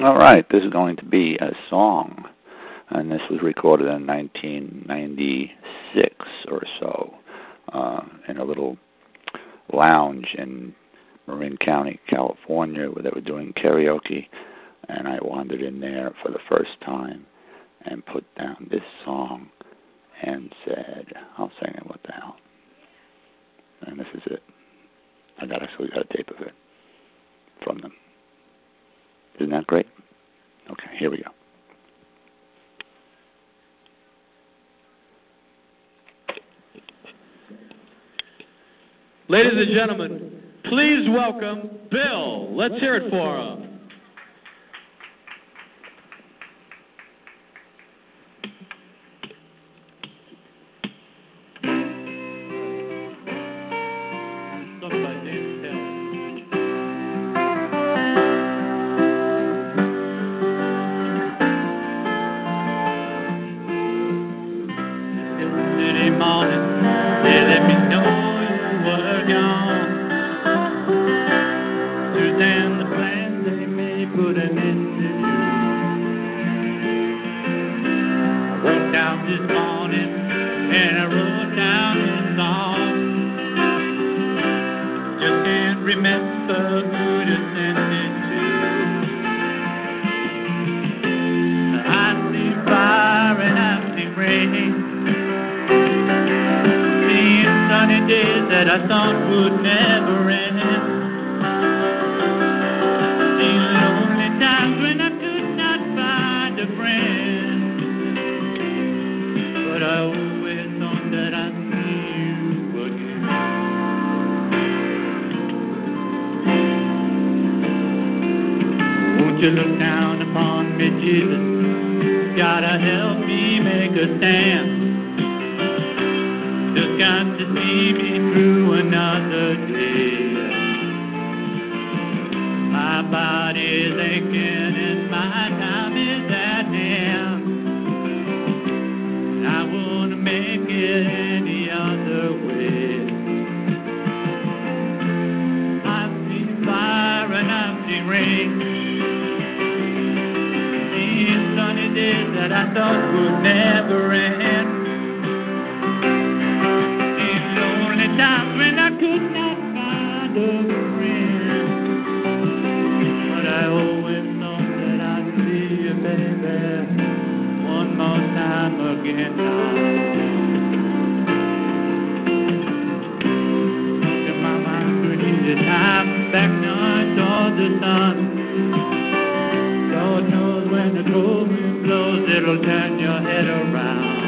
All right, this is going to be a song, and this was recorded in 1996 or so uh, in a little lounge in Marin County, California, where they were doing karaoke, and I wandered in there for the first time and put down this song and said, "I'll sing it. What the hell?" And this is it. I got actually got a tape of it. Here we go. Ladies and gentlemen, please welcome Bill. Let's hear it for him. morning. They let me know you were gone. The plan they made put an end. I thought would never end. The lonely times when I could not find a friend, but I always thought that I'd see you again. Won't you look down upon me, Jesus? Gotta help me make a stand. Just got to see me through. misty rain. These sunny days that I thought would never end. These lonely times when I could not find a friend. But I always know that I'd see you, baby, one more time again. time back now stars are not. God knows when the cold wind blows, it'll turn your head around.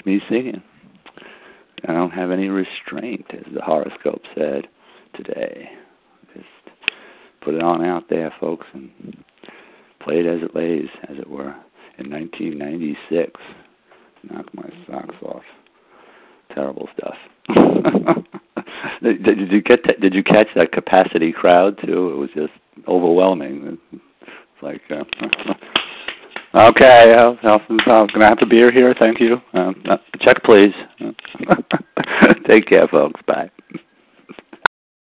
with me singing. I don't have any restraint, as the horoscope said today. Just put it on out there, folks, and play it as it lays, as it were. In 1996, knocked my socks off. Terrible stuff. did, did you get? That, did you catch that capacity crowd too? It was just overwhelming. It's like. Uh, Okay, uh, I'm going to have a beer here. Thank you. Um, uh, check, please. Take care, folks. Bye.